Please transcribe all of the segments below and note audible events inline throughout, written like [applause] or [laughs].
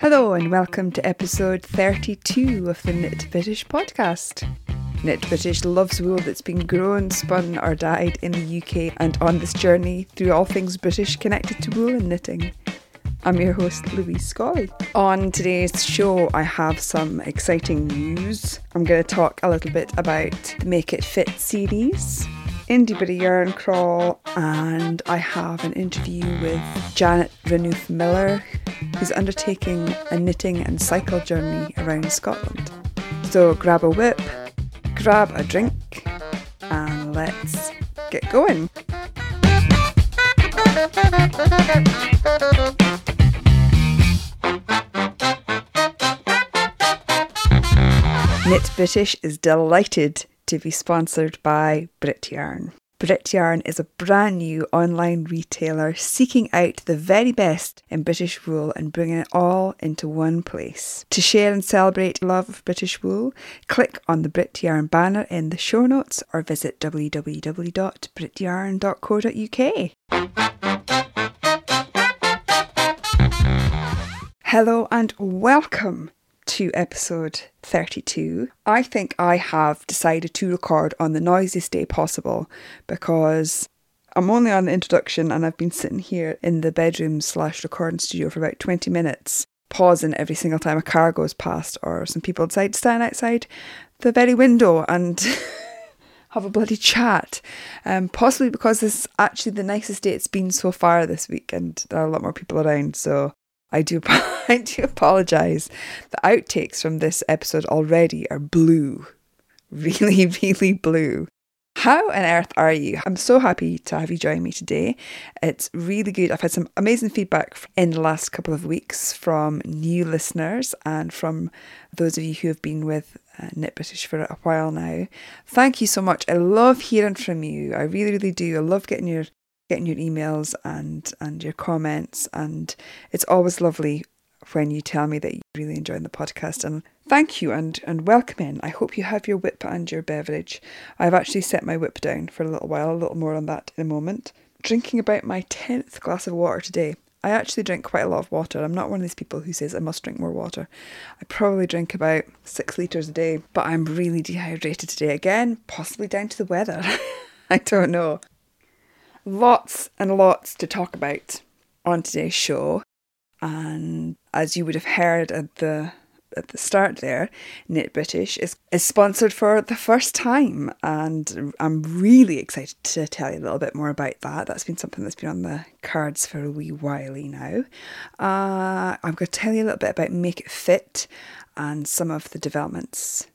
Hello, and welcome to episode 32 of the Knit British podcast. Knit British loves wool that's been grown, spun, or dyed in the UK and on this journey through all things British connected to wool and knitting. I'm your host, Louise Scully. On today's show, I have some exciting news. I'm going to talk a little bit about the Make It Fit series, Indieburgh Yarn Crawl, and I have an interview with Janet Renouf Miller, who's undertaking a knitting and cycle journey around Scotland. So grab a whip, grab a drink, and let's get going. Knit British is delighted to be sponsored by Brit Yarn. Brit Yarn is a brand new online retailer seeking out the very best in British wool and bringing it all into one place. To share and celebrate love of British wool, click on the Brit Yarn banner in the show notes or visit www.brityarn.co.uk. Hello and welcome to episode 32. I think I have decided to record on the noisiest day possible because I'm only on the introduction and I've been sitting here in the bedroom slash recording studio for about 20 minutes, pausing every single time a car goes past or some people decide to stand outside the very window and [laughs] have a bloody chat. Um, possibly because this is actually the nicest day it's been so far this week and there are a lot more people around, so I do, [laughs] I do apologise. The outtakes from this episode already are blue. Really, [laughs] really blue. How on earth are you? I'm so happy to have you join me today. It's really good. I've had some amazing feedback in the last couple of weeks from new listeners and from those of you who have been with uh, Knit British for a while now. Thank you so much. I love hearing from you. I really, really do. I love getting your getting your emails and and your comments and it's always lovely when you tell me that you really enjoy the podcast and thank you and and welcome in i hope you have your whip and your beverage i've actually set my whip down for a little while a little more on that in a moment drinking about my 10th glass of water today I actually drink quite a lot of water. I'm not one of these people who says I must drink more water. I probably drink about six litres a day, but I'm really dehydrated today again, possibly down to the weather. [laughs] I don't know lots and lots to talk about on today's show. And as you would have heard at the at the start there, Knit British is, is sponsored for the first time. And I'm really excited to tell you a little bit more about that. That's been something that's been on the cards for a wee while now. Uh, I'm going to tell you a little bit about Make It Fit and some of the developments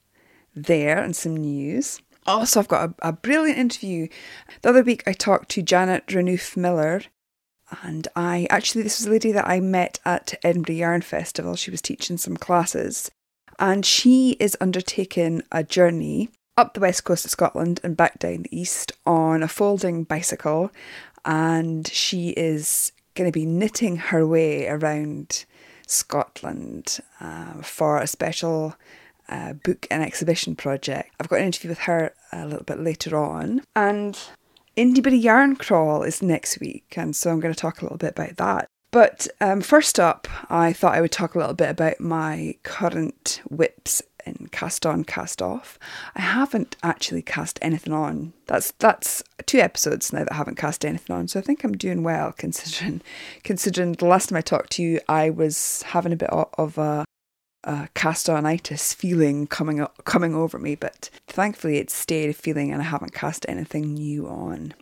there and some news. Also, I've got a, a brilliant interview. The other week, I talked to Janet Renouf Miller, and I actually, this was a lady that I met at Edinburgh Yarn Festival. She was teaching some classes, and she is undertaking a journey up the west coast of Scotland and back down the east on a folding bicycle. And she is going to be knitting her way around Scotland uh, for a special book and exhibition project. I've got an interview with her a little bit later on. And Indieburgh Yarn Crawl is next week, and so I'm going to talk a little bit about that. But um, first up, I thought I would talk a little bit about my current whips in cast on, cast off. I haven't actually cast anything on. That's that's two episodes now that I haven't cast anything on, so I think I'm doing well considering considering the last time I talked to you, I was having a bit of a uh, cast-onitis feeling coming up, coming over me, but thankfully it's stayed a feeling and I haven't cast anything new on.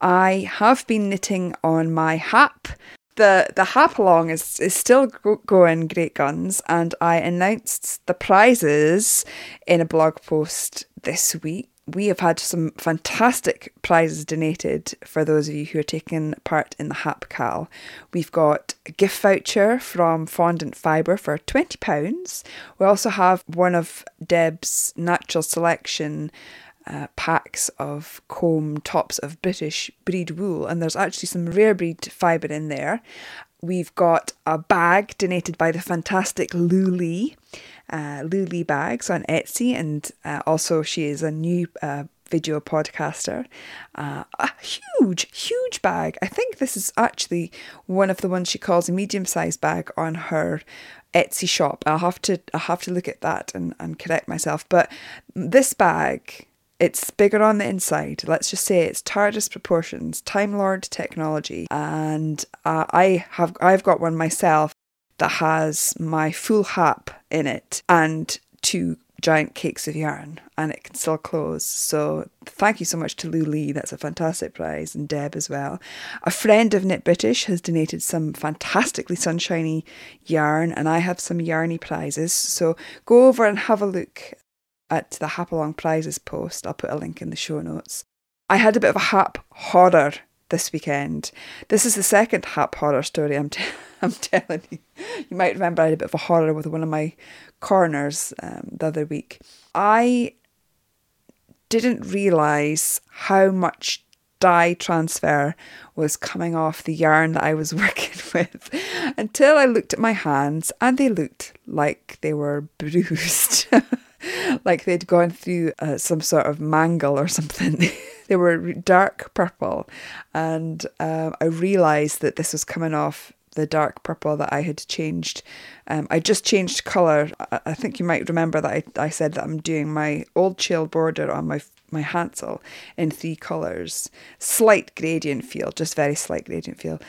I have been knitting on my hap. The the hap along is, is still going great guns, and I announced the prizes in a blog post this week we have had some fantastic prizes donated for those of you who are taking part in the HapCal. We've got a gift voucher from Fondant Fibre for £20. We also have one of Deb's natural selection uh, packs of comb tops of British breed wool, and there's actually some rare breed fibre in there. We've got a bag donated by the fantastic Luli uh, Luli bags on Etsy, and uh, also she is a new uh, video podcaster. Uh, a huge, huge bag. I think this is actually one of the ones she calls a medium sized bag on her Etsy shop. I'll have to I'll have to look at that and, and correct myself. But this bag, it's bigger on the inside. Let's just say it's TARDIS proportions, Time Lord technology, and uh, I have I've got one myself that has my full hap in it and two giant cakes of yarn and it can still close. So thank you so much to Lou Lee. That's a fantastic prize and Deb as well. A friend of Knit British has donated some fantastically sunshiny yarn and I have some yarny prizes. So go over and have a look at the Hap Along prizes post. I'll put a link in the show notes. I had a bit of a hap horror this weekend. This is the second hap horror story I'm, t- [laughs] I'm telling you. You might remember I had a bit of a horror with one of my corners um, the other week. I didn't realise how much dye transfer was coming off the yarn that I was [laughs] working with until I looked at my hands and they looked like they were bruised. [laughs] [laughs] like they'd gone through uh, some sort of mangle or [laughs] something. they were dark purple, and um, I realised that this was coming off the dark purple that I had changed. Um, I just changed colour. I, I, think you might remember that I, I said that I'm doing my old shale border on my my hansel in three colours. Slight gradient feel, just very slight gradient feel.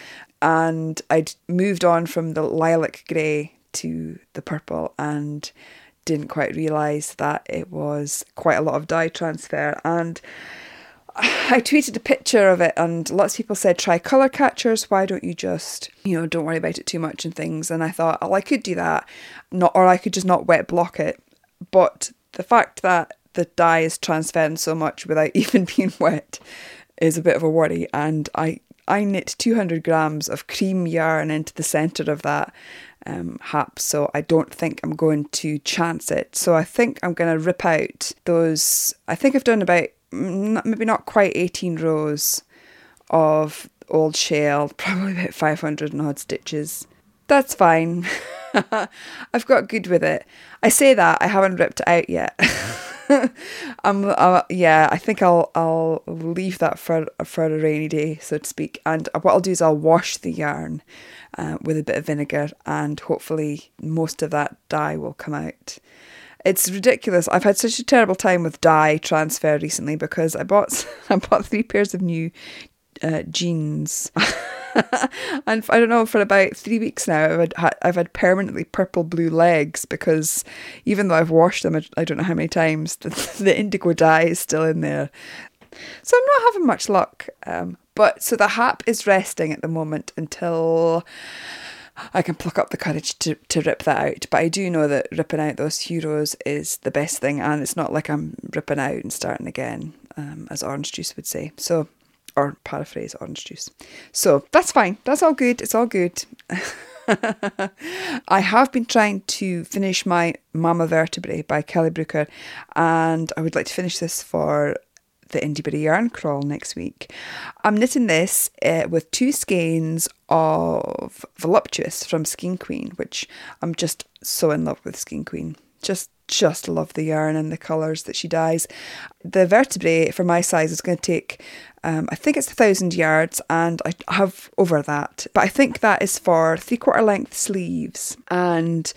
And I'd moved on from the lilac grey to the purple and didn't quite realise that it was quite a lot of dye transfer and I tweeted a picture of it, and lots of people said, try colour catchers. Why don't you just, you know, don't worry about it too much and things? And I thought, oh, I could do that, not, or I could just not wet block it. But the fact that the dye is transferring so much without [laughs] even being wet is a bit of a worry. And I, I knit 200 grams of cream yarn into the centre of that um, hap, so I don't think I'm going to chance it. So I think I'm going to rip out those. I think I've done about maybe not quite 18 rows of old shale, [laughs] probably about 500 and odd stitches. That's fine. [laughs] I've got good with it. I say that I haven't ripped it out yet. [laughs] um, uh, yeah, I think I'll I'll leave that for for a rainy day, so to speak. And what I'll do is I'll wash the yarn uh, with a bit of vinegar, and hopefully most of that dye will come out. It's ridiculous. I've had such a terrible time with dye transfer recently because I bought [laughs] I bought three pairs of new uh, jeans. [laughs] and I don't know for about three weeks now I've had I've had permanently purple blue legs because even though I've washed them I don't know how many times [laughs] the, the indigo dye is still in there. So I'm not having much luck. Um, but so the hap is resting at the moment until I can pluck up the courage to, to rip that out. But I do know that ripping out those heroes is the best thing, and it's not like I'm ripping out and starting again, um, as Orange Juice would say. So, or paraphrase Orange Juice. So that's fine. That's all good. It's all good. [laughs] I have been trying to finish my Mama Vertebrae by Kelly Brooker, and I would like to finish this for the Indieburgh Yarn Crawl next week. I'm knitting this uh, with two skeins of Voluptuous from Skein Queen, which I'm just so in love with Skein Queen. Just just love the yarn and the colours that she dyes. The vertebrae for my size is going to take, um, I think it's a thousand yards, and I have over that. But I think that is for three quarter length sleeves, and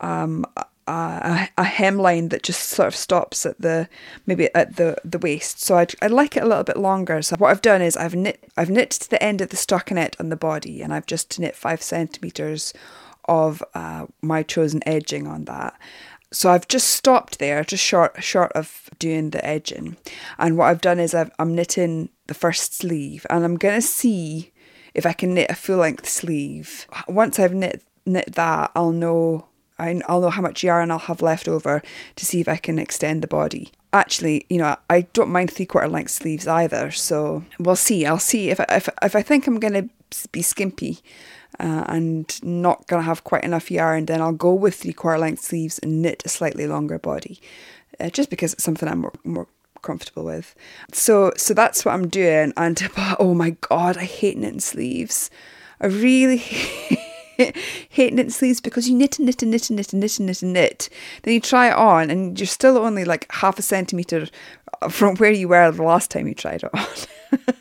um, a, a hemline that just sort of stops at the maybe at the the waist. So I'd, I'd like it a little bit longer. So what I've done is I've knit I've knit to the end of the stockinette on the body, and I've just knit five centimeters of uh, my chosen edging on that. So I've just stopped there, just short short of doing the edging. And what I've done is I've, I'm knitting the first sleeve, and I'm gonna see if I can knit a full length sleeve. Once I've knit knit that, I'll know I'll know how much yarn I'll have left over to see if I can extend the body. Actually, you know, I don't mind three quarter length sleeves either, so we'll see. I'll see if I, if, if I think I'm going to be skimpy uh, and not going to have quite enough yarn, then I'll go with three quarter length sleeves and knit a slightly longer body, uh, just because it's something I'm more, more comfortable with. So so that's what I'm doing. And [laughs] oh my god, I hate knitting sleeves. I really [laughs] [laughs] knit sleeves because you knit and knit and knit and knit and knit and knit and knit. Then you try it on and you're still only like half a centimetre from where you were the last time you tried it on.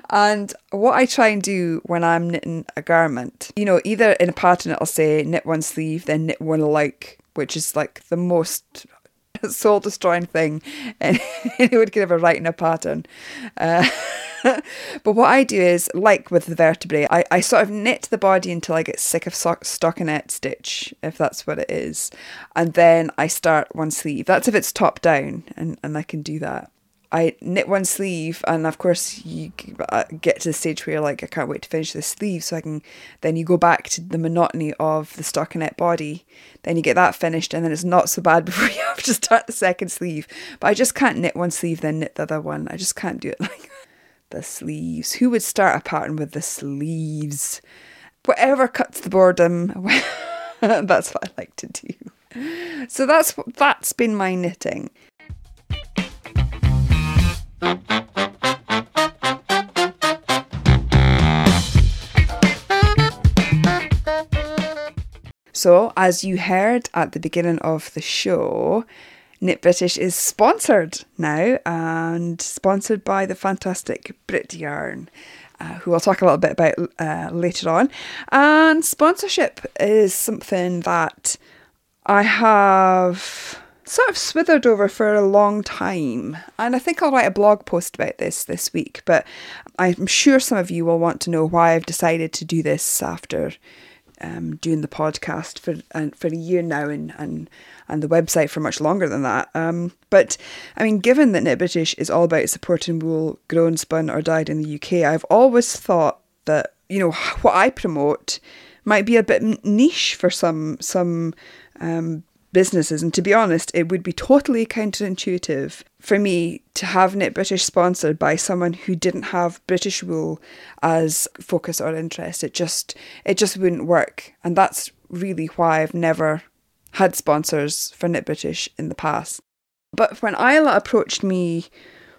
[laughs] and what I try and do when I'm knitting a garment, you know, either in a pattern it'll say knit one sleeve, then knit one like, which is like the most [laughs] soul destroying thing [laughs] and anyone could ever write in a pattern. Uh, [laughs] but what I do is, like with the vertebrae, I, I sort of knit the body until I get sick of so- stockinette stitch, if that's what it is. And then I start one sleeve. That's if it's top down, and, and I can do that. I knit one sleeve, and of course, you uh, get to the stage where you're like, I can't wait to finish this sleeve, so I can. Then you go back to the monotony of the stockinette body. Then you get that finished, and then it's not so bad [laughs] before you have to start the second sleeve. But I just can't knit one sleeve, then knit the other one. I just can't do it [laughs] like the sleeves. Who would start a pattern with the sleeves? Whatever cuts the boredom. [laughs] that's what I like to do. So that's that's been my knitting. So, as you heard at the beginning of the show, Knit British is sponsored now and sponsored by the fantastic Brit Yarn. Uh, who I'll talk a little bit about uh, later on. And sponsorship is something that I have sort of swithered over for a long time. And I think I'll write a blog post about this this week, but I'm sure some of you will want to know why I've decided to do this after um, doing the podcast for for a year now and, and and the website for much longer than that. Um, but I mean, given that Knit British is all about supporting wool grown, spun, or dyed in the UK, I've always thought that you know what I promote might be a bit niche for some some um, businesses. And to be honest, it would be totally counterintuitive for me to have Knit British sponsored by someone who didn't have British wool as focus or interest. It just it just wouldn't work. And that's really why I've never had sponsors for Knit British in the past. But when Isla approached me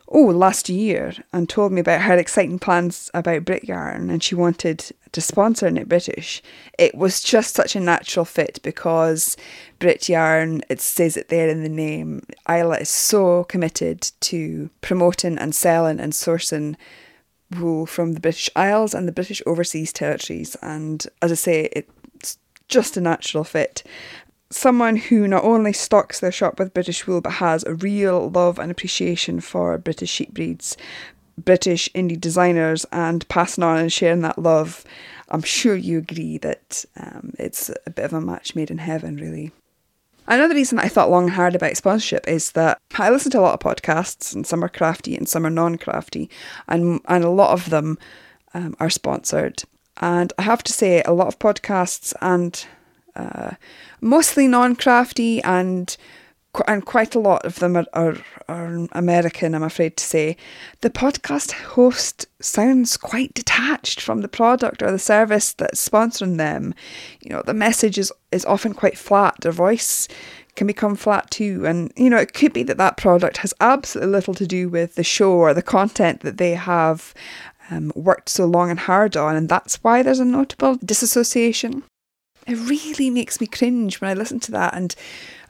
oh, last year and told me about her exciting plans about Brit Yarn and she wanted to sponsor Knit British, it was just such a natural fit because Brit Yarn, it says it there in the name, Isla is so committed to promoting and selling and sourcing wool from the British Isles and the British overseas territories. And as I say, it's just a natural fit someone who not only stocks their shop with British wool but has a real love and appreciation for British sheep breeds, British indie designers, and passing on and sharing that love. I'm sure you agree that um, it's a bit of a match made in heaven, really. Another reason I thought long and hard about sponsorship is that I listen to a lot of podcasts, and some are crafty and some are non crafty, and, and a lot of them um, are sponsored. And I have to say, a lot of podcasts and uh, mostly non-crafty and and quite a lot of them are, are, are American, I'm afraid to say. The podcast host sounds quite detached from the product or the service that's sponsoring them. You know, the message is, is often quite flat. Their voice can become flat too. And, you know, it could be that that product has absolutely little to do with the show or the content that they have um, worked so long and hard on. And that's why there's a notable disassociation it really makes me cringe when I listen to that. And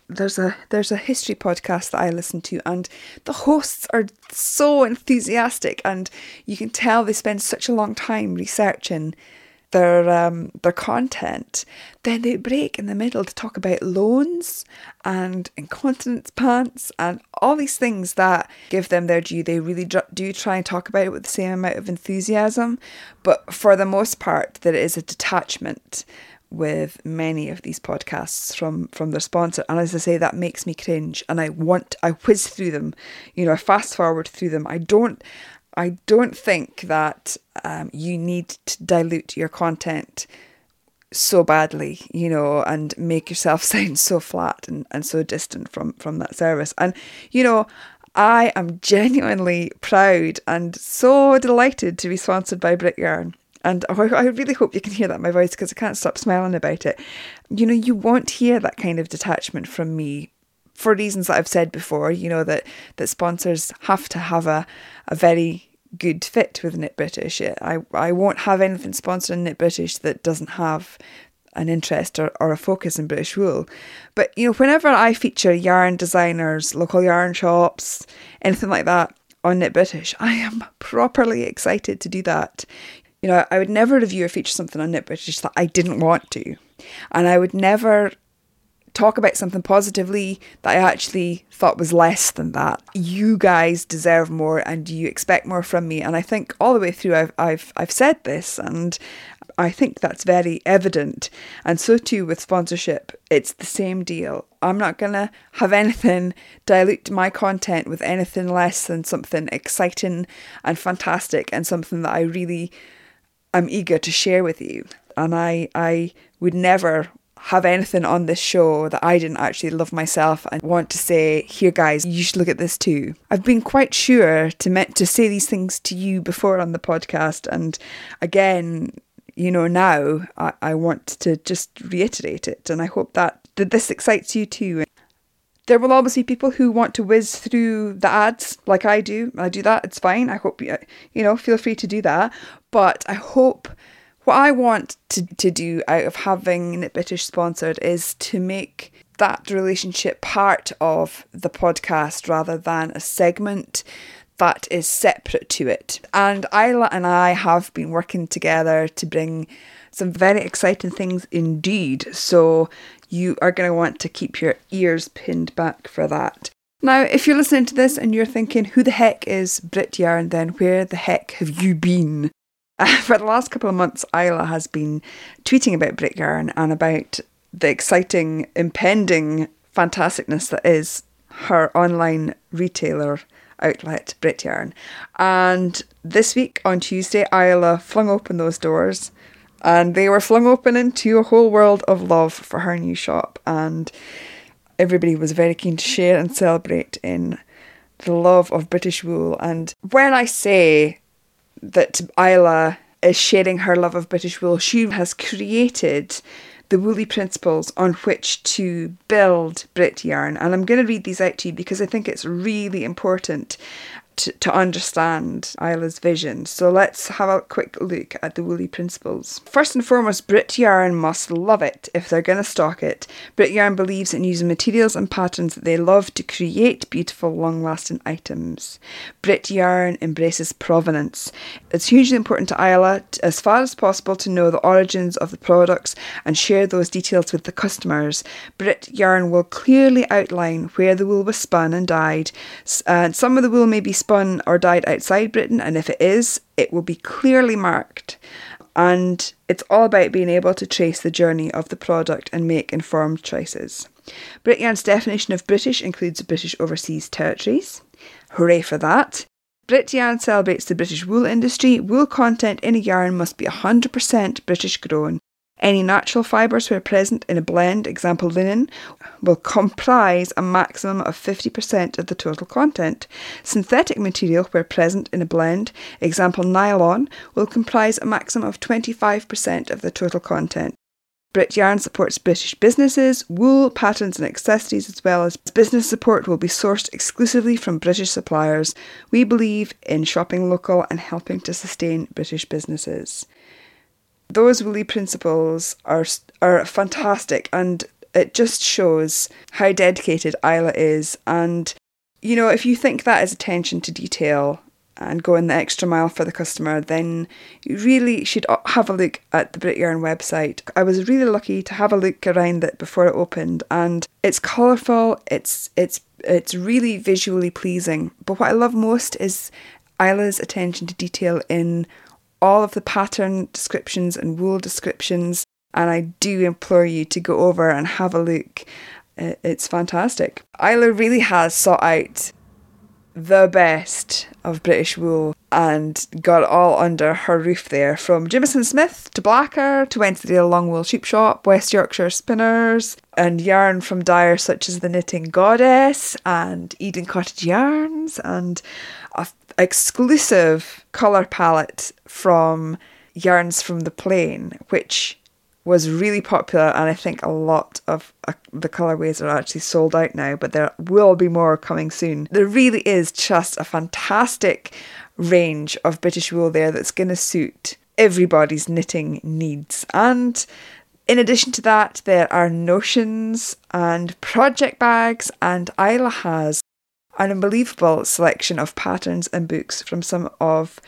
there's a there's a history podcast that I listen to, and the hosts are so enthusiastic, and you can tell they spend such a long time researching their um, their content. Then they break in the middle to talk about loans and incontinence pants and all these things that give them their due. They really do try and talk about it with the same amount of enthusiasm, but for the most part, there is a detachment with many of these podcasts from from their sponsor. And as i say that makes me cringe and i want i whiz through them. You know i fast forward through them. I don't i don't think that um, you need to dilute your content so badly you know and make yourself [laughs] sound so flat and, and so distant from from that service. And you know i am genuinely proud and so delighted to be sponsored by brit yarn and I really hope you can hear that in my voice because I can't stop smiling about it. You know, you won't hear that kind of detachment from me for reasons that I've said before, you know, that, that sponsors have to have a, a very good fit with Knit British. I, I won't have anything sponsored in Knit British that doesn't have an interest or, or a focus in British wool. But you know, whenever I feature yarn designers, local yarn shops, anything like that on Knit British, I am properly excited to do that. You know, I would never review or feature something on Knit British that I didn't want to. And I would never talk about something positively that I actually thought was less than that. You guys deserve more and you expect more from me. And I think all the way through I've I've I've said this and I think that's very evident. And so too with sponsorship. It's the same deal. I'm not gonna have anything dilute my content with anything less than something exciting and fantastic and something that I really am eager to share with you. And I I would never have anything on this show that I didn't actually love myself and want to say, here guys, you should look at this too. I've been quite sure to meant to say these things to you before on the podcast and again, you know, now I, I want to just reiterate it and I hope that, that this excites you too. There will always be people who want to whiz through the ads like I do. I do that, it's fine. I hope you, you know, feel free to do that. But I hope what I want to, to do out of having British sponsored is to make that relationship part of the podcast rather than a segment that is separate to it. And Isla and I have been working together to bring some very exciting things indeed. So you are going to want to keep your ears pinned back for that. Now, if you're listening to this and you're thinking, who the heck is Brit Yarn, then where the heck have you been? [laughs] for the last couple of months, Isla has been tweeting about Brit Yarn and about the exciting, impending fantasticness that is her online retailer outlet, Brit Yarn. And this week on Tuesday, Isla flung open those doors and they were flung open into a whole world of love for her new shop. And everybody was very keen to share and celebrate in the love of British wool. And when I say that Isla is sharing her love of British wool. She has created the woolly principles on which to build Brit yarn. And I'm going to read these out to you because I think it's really important to, to understand Isla's vision. So let's have a quick look at the woolly principles. First and foremost, Brit Yarn must love it if they're going to stock it. Brit Yarn believes in using materials and patterns that they love to create beautiful, long lasting items. Brit Yarn embraces provenance. It's hugely important to Isla, as far as possible, to know the origins of the products and share those details with the customers. Brit Yarn will clearly outline where the wool was spun and dyed, and uh, some of the wool may be spun or dyed outside Britain, and if it is, it will be clearly marked. And it's all about being able to trace the journey of the product and make informed choices. Brit Yarn's definition of British includes British overseas territories. Hooray for that! Brit Yarn celebrates the British wool industry. Wool content in a yarn must be 100% British grown any natural fibres where present in a blend, example linen, will comprise a maximum of 50% of the total content. Synthetic material where present in a blend, example nylon, will comprise a maximum of 25% of the total content. Brit Yarn supports British businesses, wool, patterns, and accessories, as well as business support will be sourced exclusively from British suppliers. We believe in shopping local and helping to sustain British businesses those woolly principles are are fantastic and it just shows how dedicated Isla is and you know if you think that is attention to detail and going the extra mile for the customer then you really should have a look at the Brit Yarn website. I was really lucky to have a look around it before it opened and it's colourful, it's it's it's really visually pleasing. But what I love most is Isla's attention to detail in all of the pattern descriptions and wool descriptions. And I do implore you to go over and have a look. It's fantastic. Isla really has sought out the best of British wool and got it all under her roof there from Jamieson Smith to Blacker to Wensleydale Longwool Sheep Shop, West Yorkshire Spinners, and yarn from dyers such as the Knitting Goddess and Eden Cottage Yarns and a exclusive colour palette from Yarns from the Plain, which was really popular, and I think a lot of uh, the colorways are actually sold out now, but there will be more coming soon. There really is just a fantastic range of British wool there that's going to suit everybody's knitting needs. And In addition to that, there are notions and project bags, and Isla has an unbelievable selection of patterns and books from some of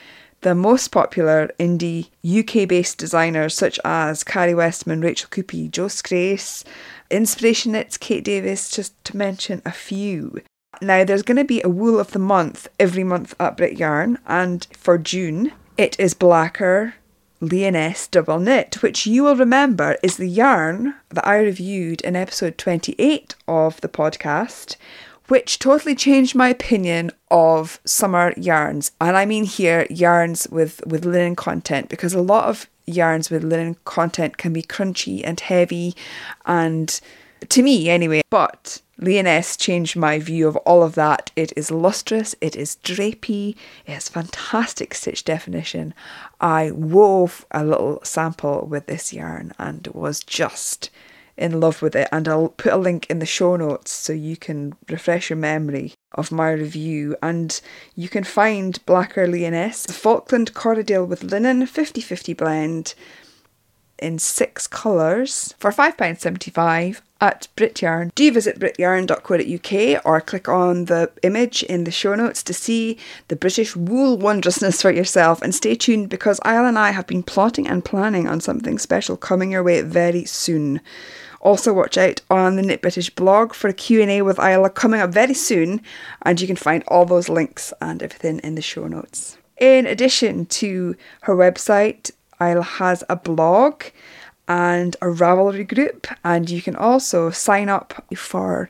the most popular indie UK based designers such as Karie Westermann, Rachel Coopey, Jo Scrace, Inspiration Knits, Kate Davies, just to mention a few. Now, there's going to be a wool of the month every month at Brit Yarn, and for June, it is Blacker Lyonesse Double Knit, which you will remember is the yarn that I reviewed in episode 28 of the podcast, which totally changed my opinion of summer yarns. And I mean here yarns with, with linen content, because a lot of yarns with linen content can be crunchy and heavy, and to me anyway. But Lyonesse changed my view of all of that. It is lustrous, it is drapey, it has fantastic stitch definition. I wove a little sample with this yarn and was just in love with it. And I'll put a link in the show notes so you can refresh your memory of my review. And you can find Blacker Lyonesse, Falkland Corriedale with linen 50 50 blend in six colours for £5.75 at Brityarn. Do visit brityarn.co.uk or click on the image in the show notes to see the British wool wondrousness for yourself and stay tuned because Isla and I have been plotting and planning on something special coming your way very soon. Also watch out on the Knit British blog for a Q&A with Isla coming up very soon and you can find all those links and everything in the show notes. In addition to her website, Isla has a blog and a Ravelry group, and you can also sign up for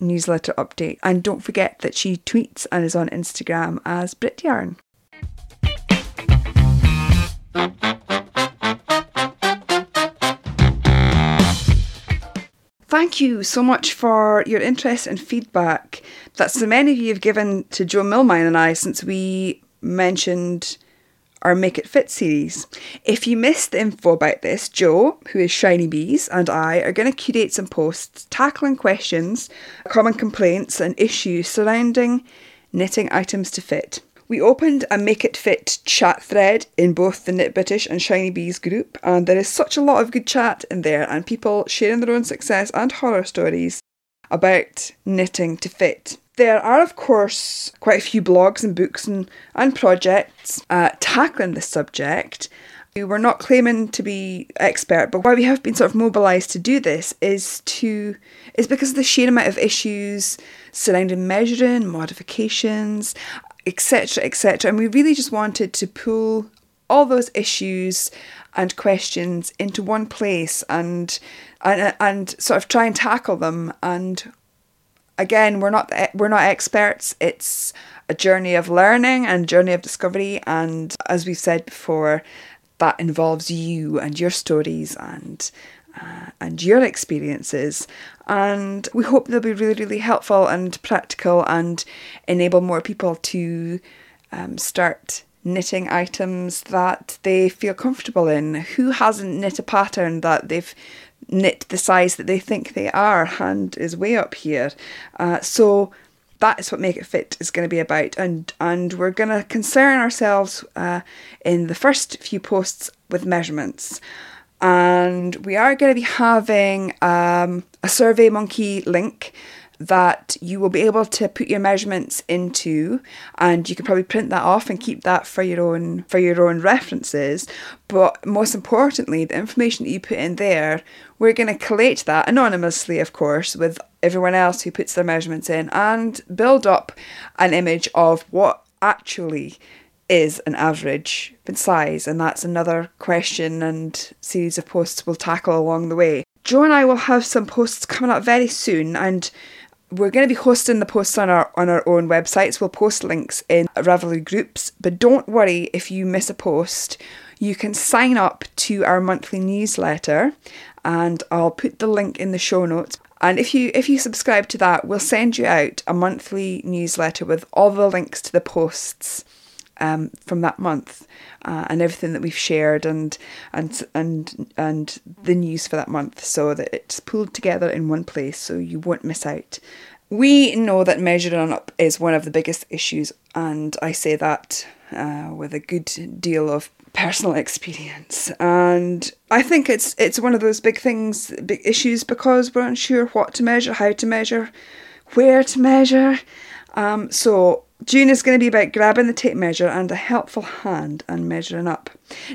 newsletter update. And don't forget that she tweets and is on Instagram as Brit Thank you so much for your interest and feedback that so many of you have given to Jo Milmine and I since we mentioned our Make It Fit series. If you missed the info about this, Jo, who is Shiny Bees, and I are going to curate some posts tackling questions, common complaints, and issues surrounding knitting items to fit. We opened a Make It Fit chat thread in both the Knit British and Shiny Bees group, and there is such a lot of good chat in there, and people sharing their own success and horror stories about knitting to fit. There are, of course, quite a few blogs and books and, and projects uh, tackling this subject. We're not claiming to be expert, but why we have been sort of mobilised to do this is to is because of the sheer amount of issues surrounding measuring, modifications, etc., etc. And we really just wanted to pull all those issues and questions into one place and and and sort of try and tackle them and again, we're not we're not experts. It's a journey of learning and journey of discovery, and as we've said before, that involves you and your stories and and your experiences. And we hope they'll be really, really helpful and practical and enable more people to um, start knitting items that they feel comfortable in. Who hasn't knit a pattern that they've knit the size that they think they are. Hand is way up here. Uh, so that is what Make It Fit is going to be about. And, and we're going to concern ourselves uh, in the first few posts with measurements. And we are going to be having um, a Survey Monkey link that you will be able to put your measurements into. And you can probably print that off and keep that for your own for your own references. But most importantly the information that you put in there we're going to collate that anonymously of course with everyone else who puts their measurements in and build up an image of what actually is an average size and that's another question and series of posts we'll tackle along the way Jo and I will have some posts coming up very soon and we're going to be hosting the posts on our on our own websites. We'll post links in Ravelry groups, but don't worry if you miss a post. You can sign up to our monthly newsletter, and I'll put the link in the show notes. And if you if you subscribe to that, we'll send you out a monthly newsletter with all the links to the posts um, from that month uh, and everything that we've shared and and and and the news for that month, so that it's pulled together in one place, so you won't miss out. We know that measuring up is one of the biggest issues, and I say that uh, with a good deal of personal [laughs] experience. And I think it's it's one of those big things, big issues, because we're unsure what to measure, how to measure, where to measure. Um, so June is going to be about grabbing the tape measure and a helpful hand and measuring up.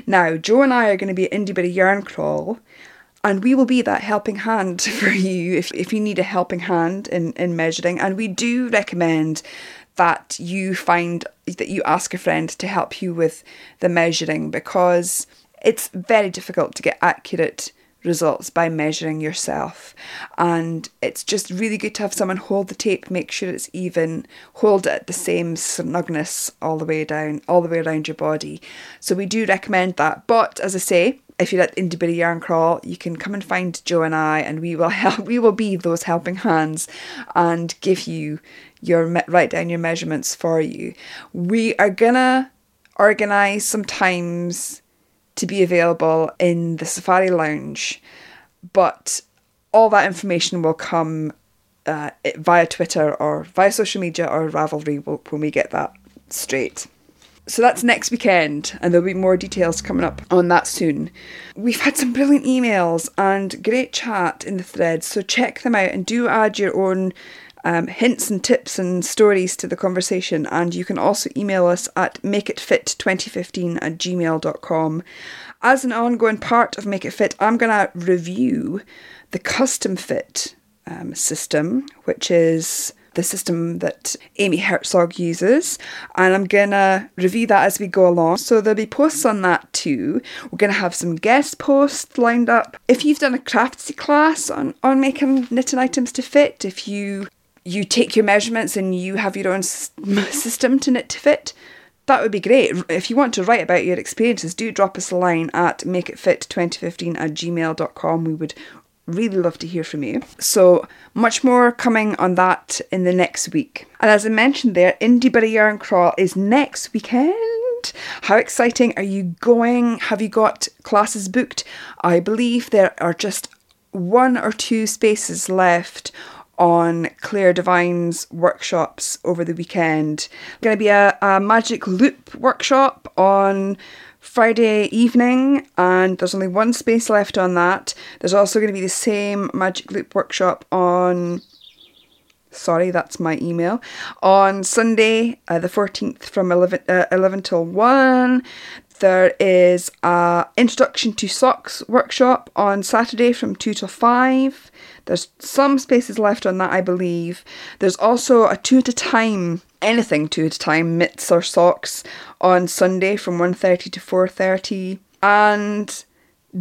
Now, Jo and I are going to be at Indieburgh Yarn Crawl, and we will be that helping hand [laughs] for you if, if you need a helping hand in, in measuring. And we do recommend that you find that you ask a friend to help you with the measuring because it's very difficult to get accurate results by measuring yourself. And it's just really good to have someone hold the tape, make sure it's even, hold it the same snugness all the way down, all the way around your body. So we do recommend that. But as I say, if you're at Indieburgh Yarn Crawl, you can come and find Jo and I, and we will [laughs] help. We will be those helping hands and give you your write down your measurements for you. We are gonna organize some times to be available in the Safari Lounge, but all that information will come uh, via Twitter or via social media or Ravelry when we get that straight. So that's next weekend, and there'll be more details coming up on that soon. We've had some brilliant emails and great chat in the threads, so check them out and do add your own um, hints and tips and stories to the conversation. And you can also email us at makeitfit2015 at gmail.com. As an ongoing part of Make It Fit, I'm going to review the custom fit um, system, which is the system that Amy Herzog uses, and I'm gonna review that as we go along. So there'll be posts on that too. We're gonna have some guest posts lined up. If you've done a craftsy class on, on making knitting items to fit, if you you take your measurements and you have your own [laughs] system to knit to fit, that would be great. If you want to write about your experiences, do drop us a line at makeitfit2015 at gmail.com. We would really love to hear from you. So, much more coming on that in the next week. And as I mentioned there, Indieburgh Yarn Crawl is next weekend. How exciting are you going? Have you got classes booked? I believe there are just one or two spaces left on Claire Devine's workshops over the weekend. Going to be a, a magic loop workshop on Friday evening, and there's only one space left on that. There's also going to be the same magic loop workshop on. Sorry, that's my email. On Sunday, uh, the 14th from 11, uh, 11 till 1. There is a introduction to socks workshop on Saturday from 2 till 5. There's some spaces left on that, I believe. There's also a two at a time, anything two at a time, mitts or socks on Sunday from 1.30 to 4.30. And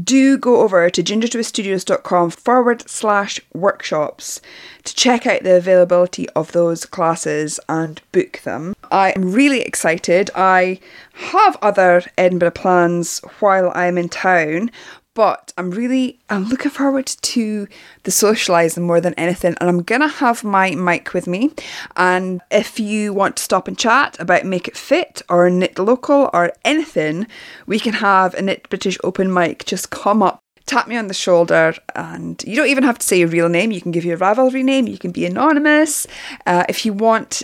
do go over to gingertwiststudios.com forward slash workshops to check out the availability of those classes and book them. I am really excited. I have other Edinburgh plans while I'm in town, but I'm really I'm looking forward to the socializing more than anything and I'm gonna have my mic with me. And if you want to stop and chat about make it fit or knit local or anything we can have a knit British open mic. Just come up tap me on the shoulder and you don't even have to say your real name. You can give your Ravelry name. You can be anonymous. Uh, if you want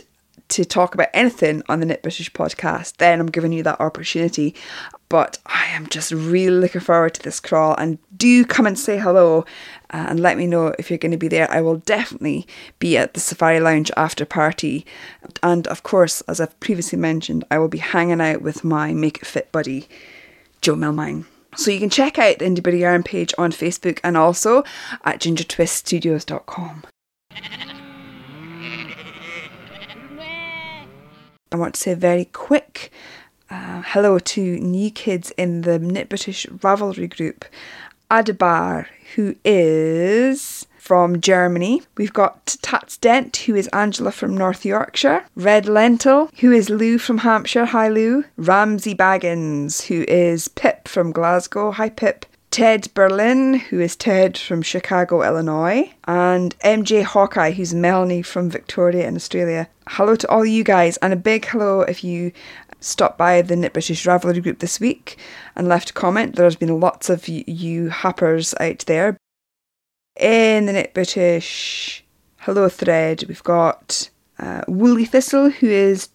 to talk about anything on the Knit British podcast, then I'm giving you that opportunity. But I am just really looking forward to this crawl and do come and say hello uh, and let me know if you're going to be there. I will definitely be at the Safari Lounge after party. And of course, as I've previously mentioned, I will be hanging out with my Make It Fit buddy, Jo Milmine. So you can check out the Indieburgh Yarn page on Facebook and also at gingertwiststudios.com. I want to say very quick uh, hello to new kids in the Knit British Ravelry group. Adabar, who is from Germany. We've got Tats Dent, who is Angela from North Yorkshire. Red Lentil, who is Lou from Hampshire. Hi, Lou. Ramsey Baggins, who is Pip from Glasgow. Hi, Pip. Ted Berlin, who is Ted from Chicago, Illinois, and MJ Hawkeye, who's Melanie from Victoria in Australia. Hello to all you guys, and a big hello if you stopped by the Knit British Ravelry group this week and left a comment. There's been lots of you, you happers out there. In the Knit British Hello thread, we've got uh, Woolly Thistle, who is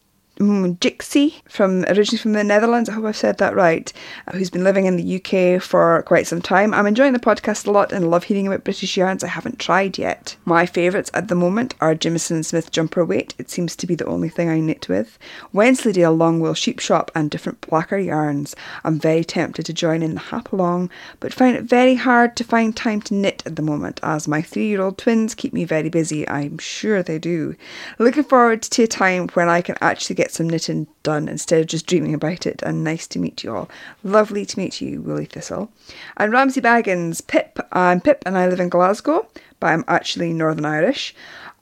Jixie from originally from the Netherlands. I hope I've said that right. Uh, who's been living in the UK for quite some time. I'm enjoying the podcast a lot and love hearing about British yarns I haven't tried yet. My favourites at the moment are Jamieson Smith jumper weight. It seems to be the only thing I knit with. Wensleydale long wool sheep shop and different blacker yarns. I'm very tempted to join in the hap along, but find it very hard to find time to knit at the moment as my three year old twins keep me very busy. I'm sure they do. Looking forward to a time when I can actually get some knitting done instead of just dreaming about it. And nice to meet you all. Lovely to meet you, Woolly Thistle. And Ramsey Baggins, Pip. I'm Pip and I live in Glasgow, but I'm actually Northern Irish.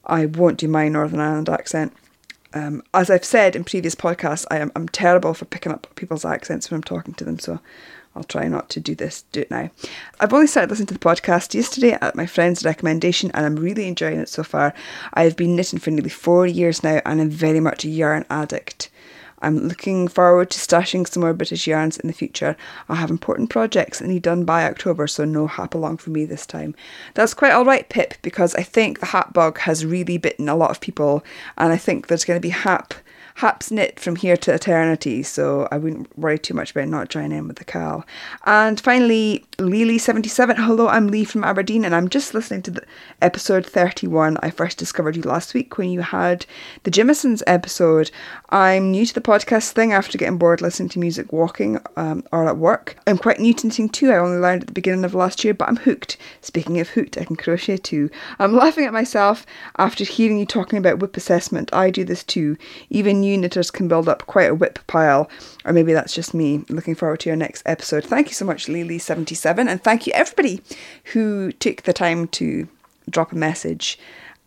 I won't do my Northern Ireland accent. Um, as I've said in previous podcasts, I am I'm terrible for picking up people's accents when I'm talking to them, so I'll try not to do this, do it now. I've only started listening to the podcast yesterday at my friend's recommendation and I'm really enjoying it so far. I've been knitting for nearly four years now and I'm very much a yarn addict. I'm looking forward to stashing some more British yarns in the future. I have important projects that need done by October, so no hap along for me this time. That's quite alright, Pip, because I think the hap bug has really bitten a lot of people, and I think there's going to be hap Haps knit from here to eternity, so I wouldn't worry too much about not joining in with the KAL. And finally, Lily77. Hello, I'm Lee from Aberdeen, and I'm just listening to the episode 31. I first discovered you last week when you had the Jamiesons episode. I'm new to the podcast thing after getting bored listening to music walking um, or at work. I'm quite new to knitting too. I only learned at the beginning of last year, but I'm hooked. Speaking of hooked, I can crochet too. I'm laughing at myself after hearing you talking about WIP assessment. I do this too. Even new knitters can build up quite a WIP pile, or maybe that's just me. Looking forward to your next episode. Thank you so much, Lily77, and thank you everybody who took the time to drop a message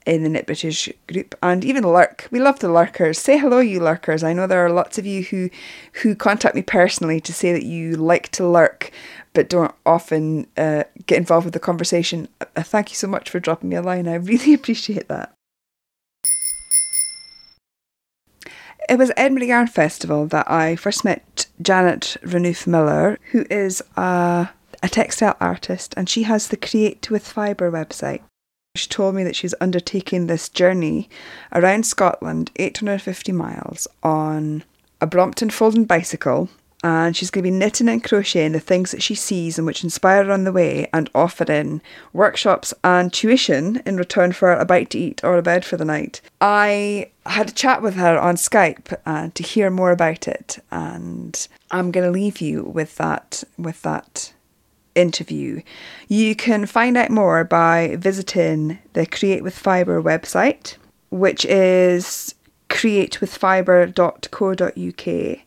in the Knit British group and even lurk. We love the lurkers. Say hello, you lurkers. I know there are lots of you who who contact me personally to say that you like to lurk but don't often uh, get involved with the conversation. Uh, thank you so much for dropping me a line. I really [laughs] appreciate that. It was Edinburgh Yarn Festival that I first met Janet Renouf Miller, who is a, a textile artist and she has the Create with Fibre website. She told me that she's undertaking this journey around Scotland, 850 miles, on a Brompton folding bicycle and she's going to be knitting and crocheting the things that she sees and which inspire her on the way and offering workshops and tuition in return for a bite to eat or a bed for the night. I had a chat with her on Skype uh, to hear more about it and I'm going to leave you with that with that interview. You can find out more by visiting the Create with Fibre website, which is createwithfibre.co.uk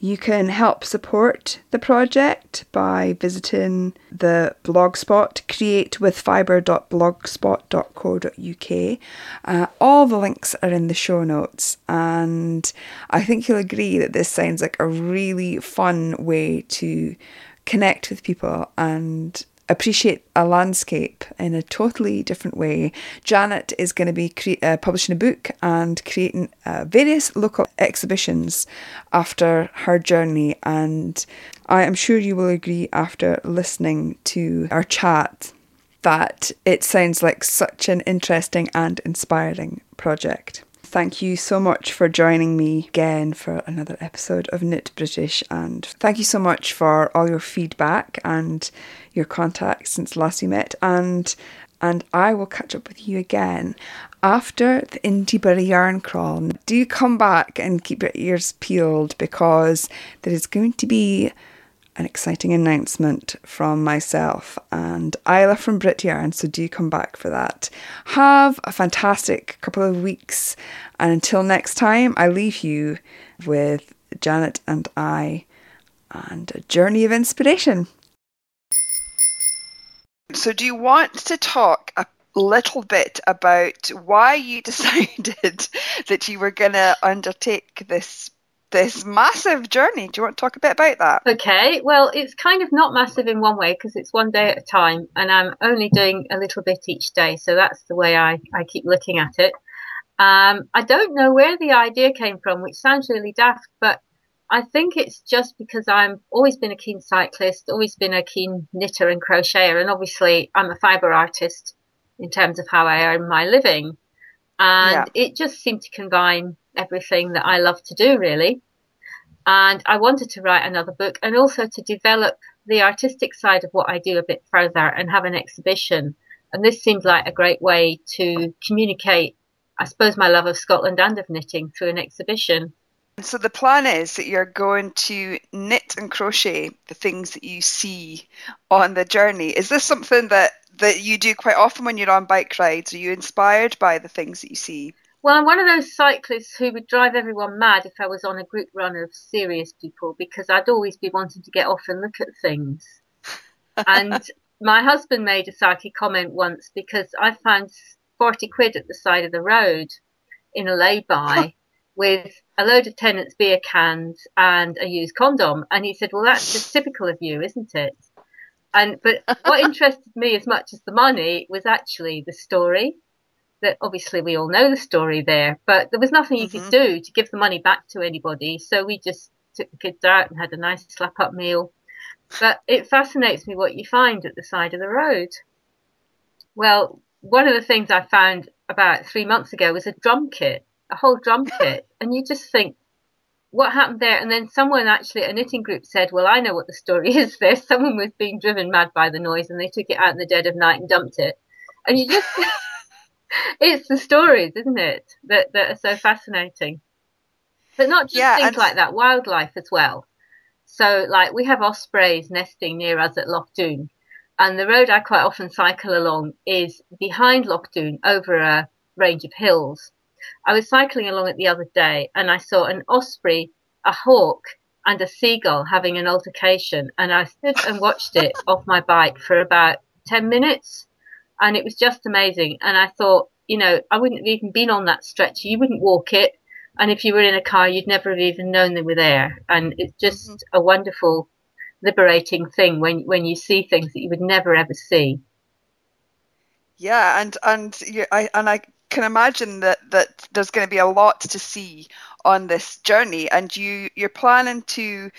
you can help support the project by visiting the blogspot createwithfibre.blogspot.co.uk. Uh, all the links are in the show notes, and I think you'll agree that this sounds like a really fun way to connect with people and appreciate a landscape in a totally different way. Janet is going to be cre- uh, publishing a book and creating uh, various local exhibitions after her journey, and I am sure you will agree after listening to our chat that it sounds like such an interesting and inspiring project. Thank you so much for joining me again for another episode of Knit British, and thank you so much for all your feedback and your contacts since last we met. And and I will catch up with you again after the Indieburgh yarn crawl. Do come back and keep your ears peeled because there is going to be an exciting announcement from myself and Isla from Brit Yarn, so do come back for that. Have a fantastic couple of weeks, and until next time, I leave you with Janet and I and a journey of inspiration. So, do you want to talk a little bit about why you [laughs] decided that you were going to undertake this this massive journey. Do you want to talk a bit about that? Okay, well, it's kind of not massive in one way because it's one day at a time and I'm only doing a little bit each day. So that's the way I, I keep looking at it. Um, I don't know where the idea came from, which sounds really daft, but I think it's just because I'm always been a keen cyclist, always been a keen knitter and crocheter, and obviously I'm a fibre artist in terms of how I earn my living. And yeah. it just seemed to combine everything that I love to do, really. And I wanted to write another book and also to develop the artistic side of what I do a bit further and have an exhibition. And this seemed like a great way to communicate, I suppose, my love of Scotland and of knitting through an exhibition. So the plan is that you're going to knit and crochet the things that you see on the journey. Is this something that that you do quite often when you're on bike rides? Are you inspired by the things that you see? Well, I'm one of those cyclists who would drive everyone mad if I was on a group run of serious people because I'd always be wanting to get off and look at things. [laughs] and my husband made a sarky comment once because I found 40 quid at the side of the road in a lay-by with a load of Tennent's beer cans and a used condom. And he said, well, that's just typical of you, isn't it? And, but what [laughs] interested me as much as the money was actually the story that obviously we all know the story there, but there was nothing you mm-hmm. could do to give the money back to anybody. So we just took the kids out and had a nice slap up meal. But it fascinates me what you find at the side of the road. Well, one of the things I found about three months ago was a drum kit a whole drum kit, and you just think, what happened there? And then someone actually a knitting group said, well, I know what the story [laughs] is there. Someone was being driven mad by the noise, and they took it out in the dead of night and dumped it. And you just, [laughs] it's the stories, isn't it, that that are so fascinating. But not just yeah, things and... like that, wildlife as well. So, like, we have ospreys nesting near us at Loch Doon, and the road I quite often cycle along is behind Loch Doon over a range of hills. I was cycling along it the other day and I saw an osprey, a hawk, and a seagull having an altercation. And I stood and watched it [laughs] off my bike for about 10 minutes. And it was just amazing. And I thought, you know, I wouldn't have even been on that stretch. You wouldn't walk it. And if you were in a car, you'd never have even known they were there. And it's just mm-hmm. a wonderful, liberating thing when, when you see things that you would never ever see. Yeah, and and you, I and I can imagine that that there's going to be a lot to see on this journey, and you you're planning to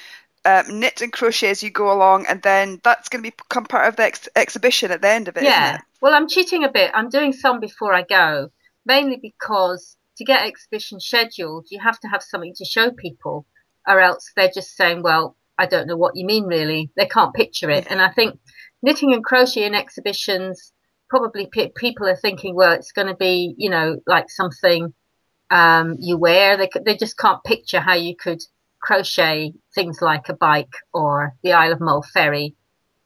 um, knit and crochet as you go along, and then that's going to become part of the ex- exhibition at the end of it. Yeah. It? Well, I'm cheating a bit. I'm doing some before I go, mainly because to get exhibition scheduled, you have to have something to show people, or else they're just saying, "Well, I don't know what you mean, really." They can't picture it, and I think knitting and crochet in exhibitions probably pe- people are thinking, well, it's going to be, you know, like something um, you wear. They they just can't picture how you could crochet things like a bike or the Isle of Mull ferry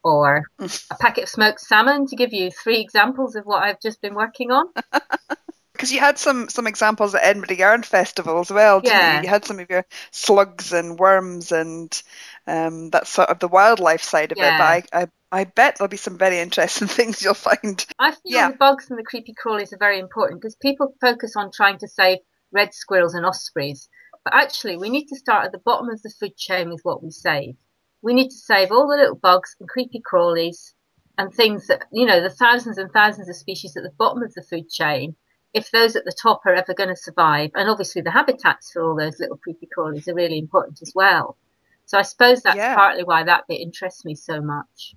or [laughs] a packet of smoked salmon to give you three examples of what I've just been working on. [laughs] Because you had some some examples at Edinburgh Yarn Festival as well, yeah. you? You had some of your slugs and worms and um, that sort of the wildlife side of yeah. it. But I, I I bet there'll be some very interesting [laughs] things you'll find. I feel yeah. the bugs and the creepy crawlies are very important because people focus on trying to save red squirrels and ospreys. But actually, we need to start at the bottom of the food chain with what we save. We need to save all the little bugs and creepy crawlies and things that, you know, the thousands and thousands of species at the bottom of the food chain. If those at the top are ever going to survive, and obviously the habitats for all those little creepy crawlies are really important as well. So I suppose that's yeah. partly why that bit interests me so much.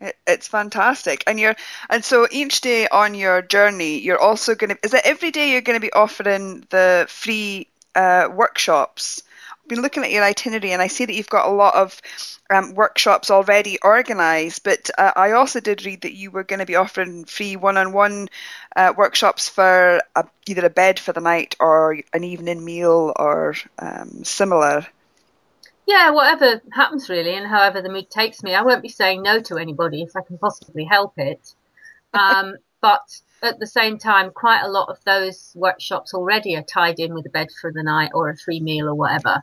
It, it's fantastic, and you're and so each day on your journey, you're also going to. Is it every day you're going to be offering the free uh, workshops? Been looking at your itinerary, and I see that you've got a lot of um, workshops already organised. But uh, I also did read that you were going to be offering free one-on-one uh, workshops for a, either a bed for the night or an evening meal or um, similar yeah, whatever happens really, and however the mood takes me, I won't be saying no to anybody if I can possibly help it. Um, [laughs] but at the same time, quite a lot of those workshops already are tied in with a bed for the night or a free meal or whatever.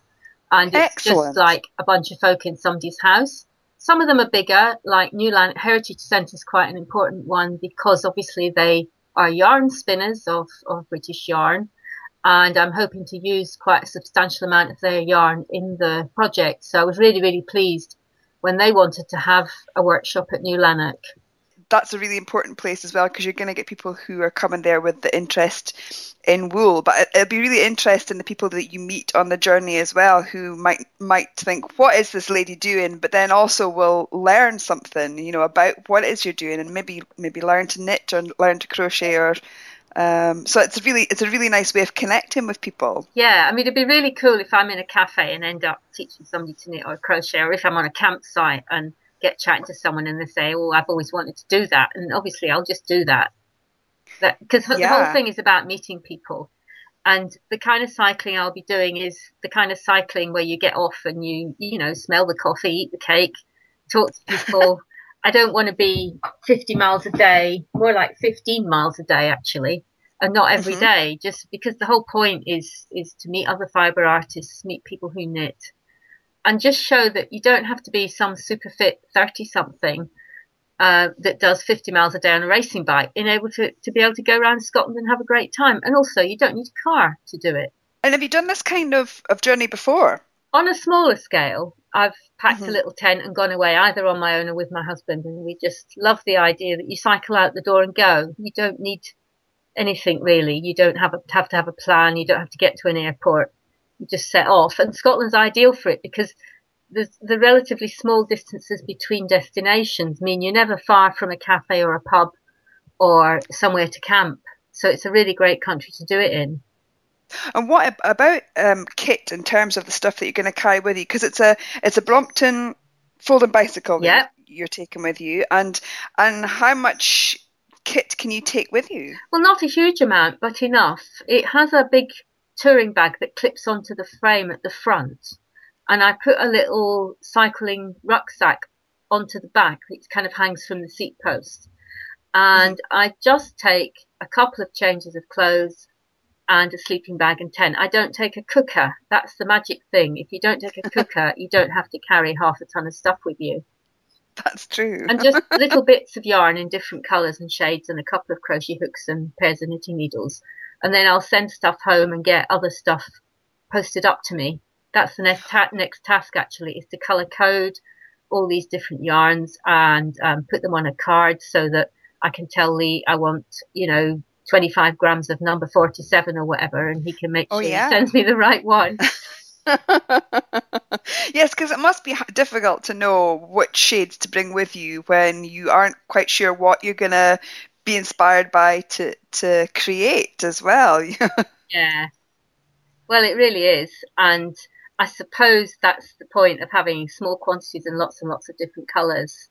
And it's Excellent. just like a bunch of folk in somebody's house. Some of them are bigger, like New Lanark Heritage Centre is quite an important one because obviously they are yarn spinners of, of British yarn and I'm hoping to use quite a substantial amount of their yarn in the project. So I was really, really pleased when they wanted to have a workshop at New Lanark. That's a really important place as well because you're going to get people who are coming there with the interest in wool. But it'll be really interesting the people that you meet on the journey as well who might might think, "What is this lady doing?" But then also will learn something, you know, about what it is you're doing, and maybe maybe learn to knit or learn to crochet or Um, so it's really it's a really nice way of connecting with people. Yeah, I mean it'd be really cool if I'm in a cafe and end up teaching somebody to knit or crochet, or if I'm on a campsite and get chatting to someone and they say, "Oh, I've always wanted to do that," and obviously I'll just do that. Because yeah. the whole thing is about meeting people, and the kind of cycling I'll be doing is the kind of cycling where you get off and you you know smell the coffee, eat the cake, talk to people. I don't want to be 50 miles a day, more like 15 miles a day actually, and not every mm-hmm. day. just because the whole point is is to meet other fiber artists, meet people who knit, and just show that you don't have to be some super fit 30 something uh, that does 50 miles a day on a racing bike in able to, to be able to go around Scotland and have a great time. And also, you don't need a car to do it. And have you done this kind of, of journey before? On a smaller scale, I've packed mm-hmm. a little tent and gone away either on my own or with my husband. And we just love the idea that you cycle out the door and go. You don't need anything really. You don't have, a, have to have a plan. You don't have to get to an airport. You just set off. And Scotland's ideal for it because the, the relatively small distances between destinations mean you're never far from a cafe or a pub or somewhere to camp. So it's a really great country to do it in. And what about um, kit in terms of the stuff that you're going to carry with you? Because it's a it's a Brompton folding bicycle yep. you're taking with you, and and how much kit can you take with you? Well, not a huge amount, but enough. It has a big touring bag that clips onto the frame at the front, and I put a little cycling rucksack onto the back. It kind of hangs from the seat post, and mm-hmm. I just take a couple of changes of clothes and a sleeping bag and tent. I don't take a cooker. That's the magic thing. If you don't take a [laughs] cooker, you don't have to carry half a ton of stuff with you. That's true. and just [laughs] little bits of yarn in different colours and shades and a couple of crochet hooks and pairs of knitting needles. And then I'll send stuff home and get other stuff posted up to me. That's the next, ta- next task actually is to colour code all these different yarns and um, put them on a card so that I can tell Lee I want, you know, 25 grams of number 47 or whatever, and he can make oh, sure yeah. he sends me the right one. [laughs] yes, because it must be difficult to know which shades to bring with you when you aren't quite sure what you're going to be inspired by to, to create as well. [laughs] yeah. Well, it really is. And I suppose that's the point of having small quantities and lots and lots of different colours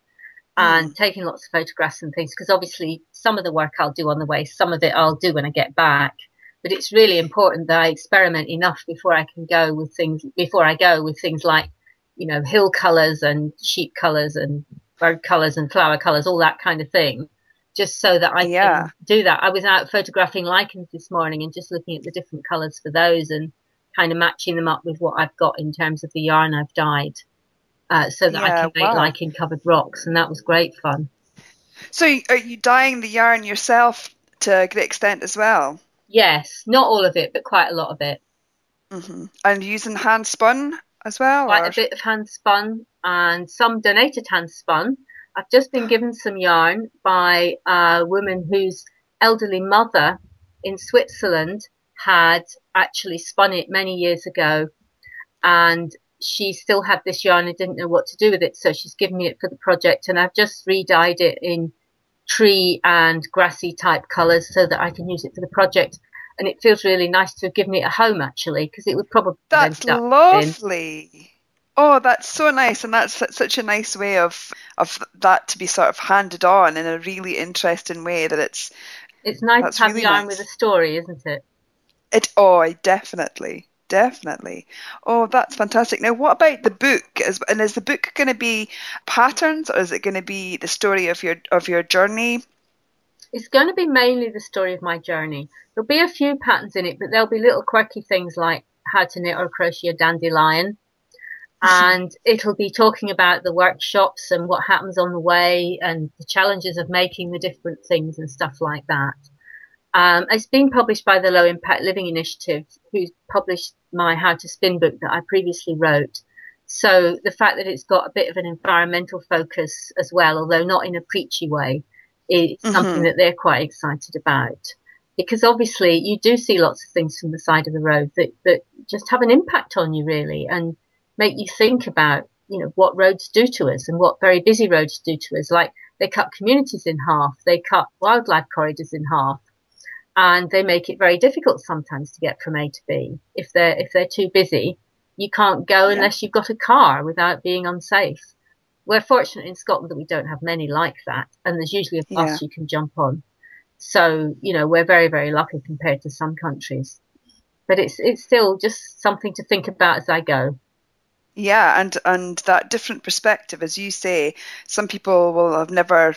and mm. taking lots of photographs and things because obviously some of the work I'll do on the way, some of it I'll do when I get back. But it's really important that I experiment enough before I can go with things, before I go with things like, you know, hill colours and sheep colours and bird colours and flower colours, all that kind of thing, just so that I yeah. can do that. I was out photographing lichens this morning and just looking at the different colours for those and kind of matching them up with what I've got in terms of the yarn I've dyed uh, so that yeah, I can make wow. lichen covered rocks, and that was great fun. So, are you dyeing the yarn yourself to a great extent as well? Yes, not all of it, but quite a lot of it. Mm-hmm. And using hand spun as well? Quite or? a bit of hand spun and some donated hand spun. I've just been given some yarn by a woman whose elderly mother in Switzerland had actually spun it many years ago and she still had this yarn and didn't know what to do with it. So she's given me it for the project and I've just re-dyed it in tree and grassy type colours so that I can use it for the project. And it feels really nice to have given it a home actually because it would probably That's lovely. In. Oh, that's so nice, and that's such a nice way of of that to be sort of handed on in a really interesting way. That it's it's nice to have really yarn nice. with a story, isn't it? It oh, definitely, Definitely. Oh, that's fantastic. Now, what about the book? Is, and is the book going to be patterns, or is it going to be the story of your of your journey? It's going to be mainly the story of my journey. There'll be a few patterns in it, but there'll be little quirky things like how to knit or crochet a dandelion. And it'll be talking about the workshops and what happens on the way and the challenges of making the different things and stuff like that. Um, it's been published by the Low Impact Living Initiative, who published my How to Spin book that I previously wrote. So the fact that it's got a bit of an environmental focus as well, although not in a preachy way, is mm-hmm. something that they're quite excited about. Because obviously you do see lots of things from the side of the road that, that just have an impact on you really and make you think about, you know, what roads do to us and what very busy roads do to us. Like they cut communities in half, they cut wildlife corridors in half and they make it very difficult sometimes to get from A to B. If they're if they're too busy, you can't go yeah. unless you've got a car without being unsafe. We're fortunate in Scotland that we don't have many like that, and there's usually a bus yeah. you can jump on. So you know we're very very lucky compared to some countries, but it's it's still just something to think about as I go. Yeah, and and that different perspective, as you say, some people will have never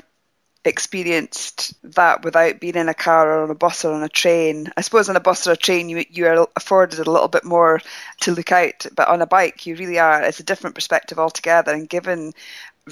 experienced that without being in a car or on a bus or on a train. I suppose on a bus or a train you you are afforded a little bit more to look out, but on a bike you really are. It's a different perspective altogether. And given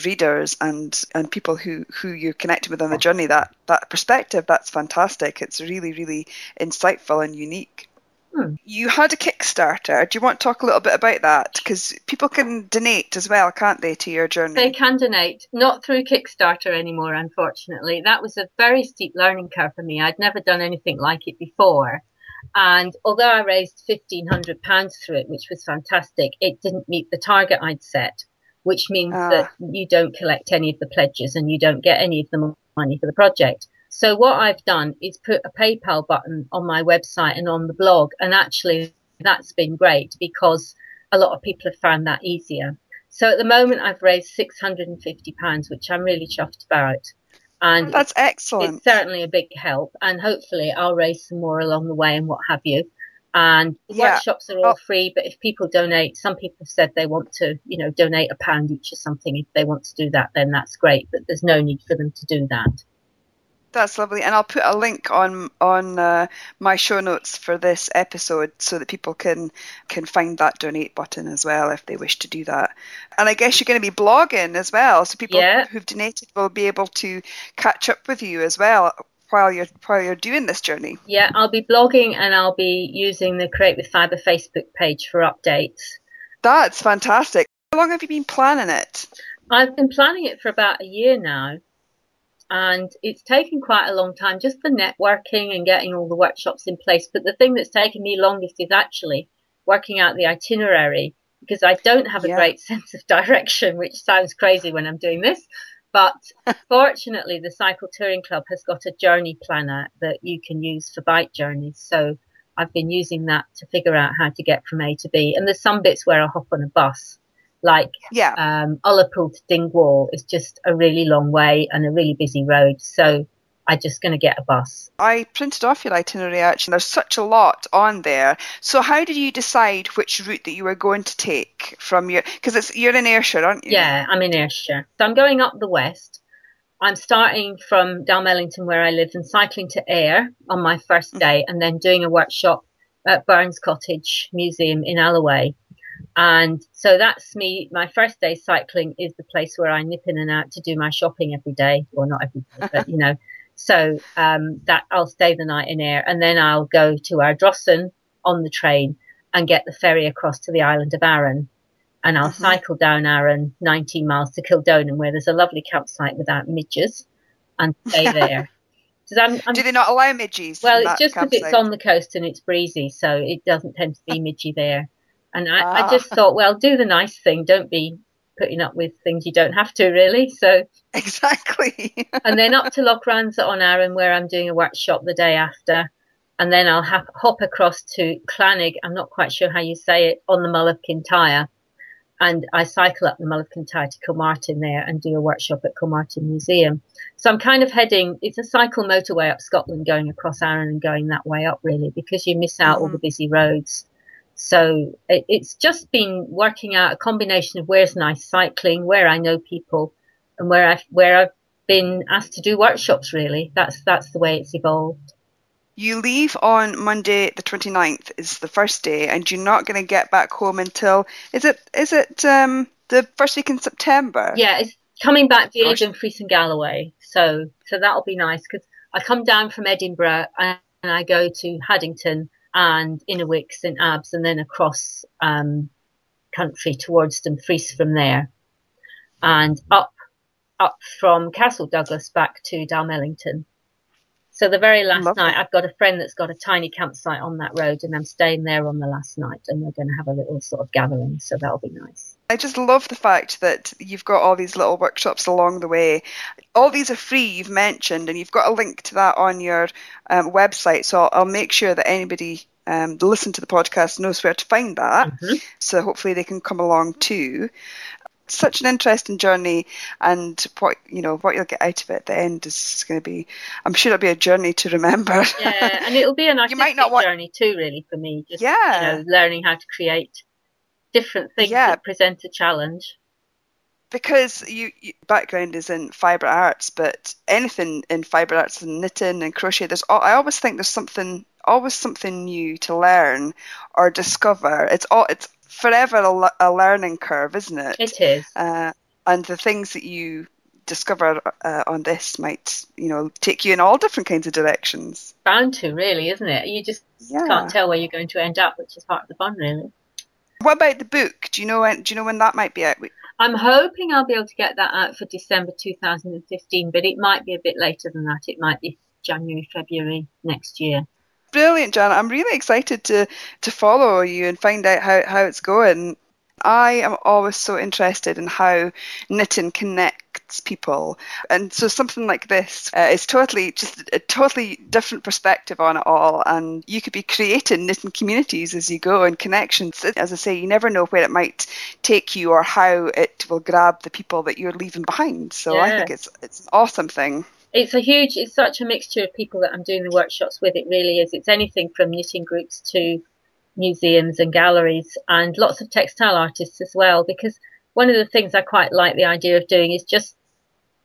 readers and and people who who you're connecting with on the journey that that perspective, that's fantastic. It's really really insightful and unique. Hmm. You had a Kickstarter. Do you want to talk a little bit about that? Because people can donate as well, can't they, to your journey? They can donate, not through Kickstarter anymore, unfortunately. That was a very steep learning curve for me. I'd never done anything like it before. And although I raised £1,500 through it, which was fantastic, it didn't meet the target I'd set, which means ah. that you don't collect any of the pledges and you don't get any of the money for the project. So what I've done is put a PayPal button on my website and on the blog. And actually that's been great because a lot of people have found that easier. So at the moment I've raised £650, which I'm really chuffed about. And that's excellent. It's certainly a big help. And hopefully I'll raise some more along the way and what have you. And the yeah. workshops are all oh. free, but if people donate, some people have said they want to, you know, donate a pound each or something. If they want to do that, then that's great. But there's no need for them to do that. That's lovely, and I'll put a link on on uh, my show notes for this episode so that people can can find that donate button as well if they wish to do that. And I guess you're going to be blogging as well, so people yeah. who've donated will be able to catch up with you as well while you're while you're doing this journey. Yeah, I'll be blogging and I'll be using the Create with Fibre Facebook page for updates. That's fantastic. How long have you been planning it? I've been planning it for about a year now and it's taken quite a long time just for networking and getting all the workshops in place. But the thing that's taken me longest is actually working out the itinerary because I don't have a yeah. great [laughs] sense of direction, which sounds crazy when I'm doing this. But [laughs] fortunately, the Cycle Touring Club has got a journey planner that you can use for bike journeys. So I've been using that to figure out how to get from A to B. And there's some bits where I hop on a bus like yeah. um, Ullapool to Dingwall is just a really long way and a really busy road. So I'm just going to get a bus. I printed off your itinerary actually. There's such a lot on there. So how did you decide which route that you were going to take from your? Because it's you're in Ayrshire, aren't you? Yeah, I'm in Ayrshire. So I'm going up the west. I'm starting from Dalmellington where I live and cycling to Ayr on my first mm-hmm. day, and then doing a workshop at Burns Cottage Museum in Alloway and so that's me. My first day cycling is the place where I nip in and out to do my shopping every day. Well, not every day, but you know. [laughs] So um, that I'll stay the night in Ayr, and then I'll go to Ardrossan on the train and get the ferry across to the island of Arran. And I'll mm-hmm. cycle down Arran 19 miles to Kildonan, where there's a lovely campsite without midges, and stay [laughs] there. I'm, I'm, Do they not allow midges? Well, it's just because it's on the coast and it's breezy, so it doesn't tend to be midgy there. And I, ah. I just thought, well, do the nice thing. Don't be putting up with things you don't have to, really. So [laughs] exactly. [laughs] and then up to Lochranza on Arran, where I'm doing a workshop the day after, and then I'll ha- hop across to Claonaig. I'm not quite sure how you say it on the Mull of Kintyre, and I cycle up the Mull of Kintyre to Kilmartin there and do a workshop at Kilmartin Museum. So I'm kind of heading. It's a cycle motorway up Scotland, going across Arran and going that way up, really, because you miss out mm-hmm. all the busy roads. So it, it's just been working out a combination of where's nice cycling, where I know people, and where I've where I've been asked to do workshops. Really, that's that's the way it's evolved. You leave on Monday the 29th is the first day, and you're not going to get back home until is it is it um, the first week in September? Yeah, it's coming back to Dumfries and Galloway. So so that'll be nice because I come down from Edinburgh and I go to Haddington and Innerwick, St Abbs, and then across um, country towards Dumfries from there, and up up from Castle Douglas back to Dalmellington. So the very last Lovely. night, I've got a friend that's got a tiny campsite on that road, and I'm staying there on the last night, and we're going to have a little sort of gathering, so that'll be nice. I just love the fact that you've got all these little workshops along the way. All these are free, you've mentioned, and you've got a link to that on your um, website. So I'll, I'll, make sure that anybody um, listen to the podcast knows where to find that. Mm-hmm. So hopefully they can come along too such an interesting journey and what you know what you'll get out of it at the end is going to be i'm sure it'll be a journey to remember yeah and it'll be an artistic [laughs] you might not want... journey too really for me just yeah. you know learning how to create different things yeah. that present a challenge because you, you, background is in fiber arts but anything in fiber arts and knitting and crochet there's i always think there's something always something new to learn or discover it's all it's forever a, a learning curve, isn't it? It is. Uh, and the things that you discover uh, on this might, you know, take you in all different kinds of directions. Bound to, really, isn't it? You just yeah. can't tell where you're going to end up, which is part of the fun, really. What about the book? Do you know when? Do you know when that might be out? I'm hoping I'll be able to get that out for December 2015, but it might be a bit later than that. It might be January, February next year brilliant, Janet. I'm really excited to to follow you and find out how, how it's going. I am always so interested in how knitting connects people, and so something like this uh, is totally just a totally different perspective on it all. And you could be creating knitting communities as you go and connections. As I say, you never know where it might take you or how it will grab the people that you're leaving behind. So yeah. I think it's it's an awesome thing it's a huge it's such a mixture of people that i'm doing the workshops with it really is it's anything from knitting groups to museums and galleries and lots of textile artists as well because one of the things i quite like the idea of doing is just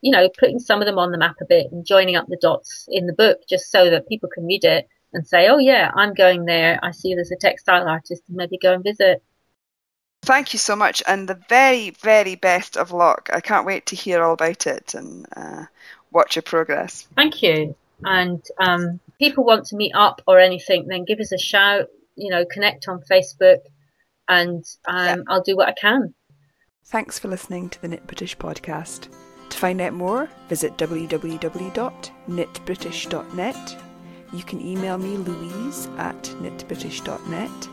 you know putting some of them on the map a bit and joining up the dots in the book just so that people can read it and say oh yeah i'm going there i see there's a textile artist and maybe go and visit Thank you so much, and the very, very best of luck. I can't wait to hear all about it, and uh, watch your progress. Thank you. And um, people want to meet up or anything, then give us a shout. You know, connect on Facebook, and um, yeah. I'll do what I can. Thanks for listening to the Knit British podcast. To find out more, visit www.knitbritish.net. You can email me Louise at knitbritish.net.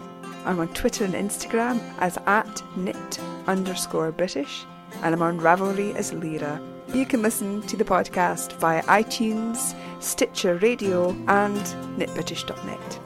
I'm on Twitter and Instagram as at knit underscore British, and I'm on Ravelry as Lyra. You can listen to the podcast via iTunes, Stitcher Radio, and knitbritish.net.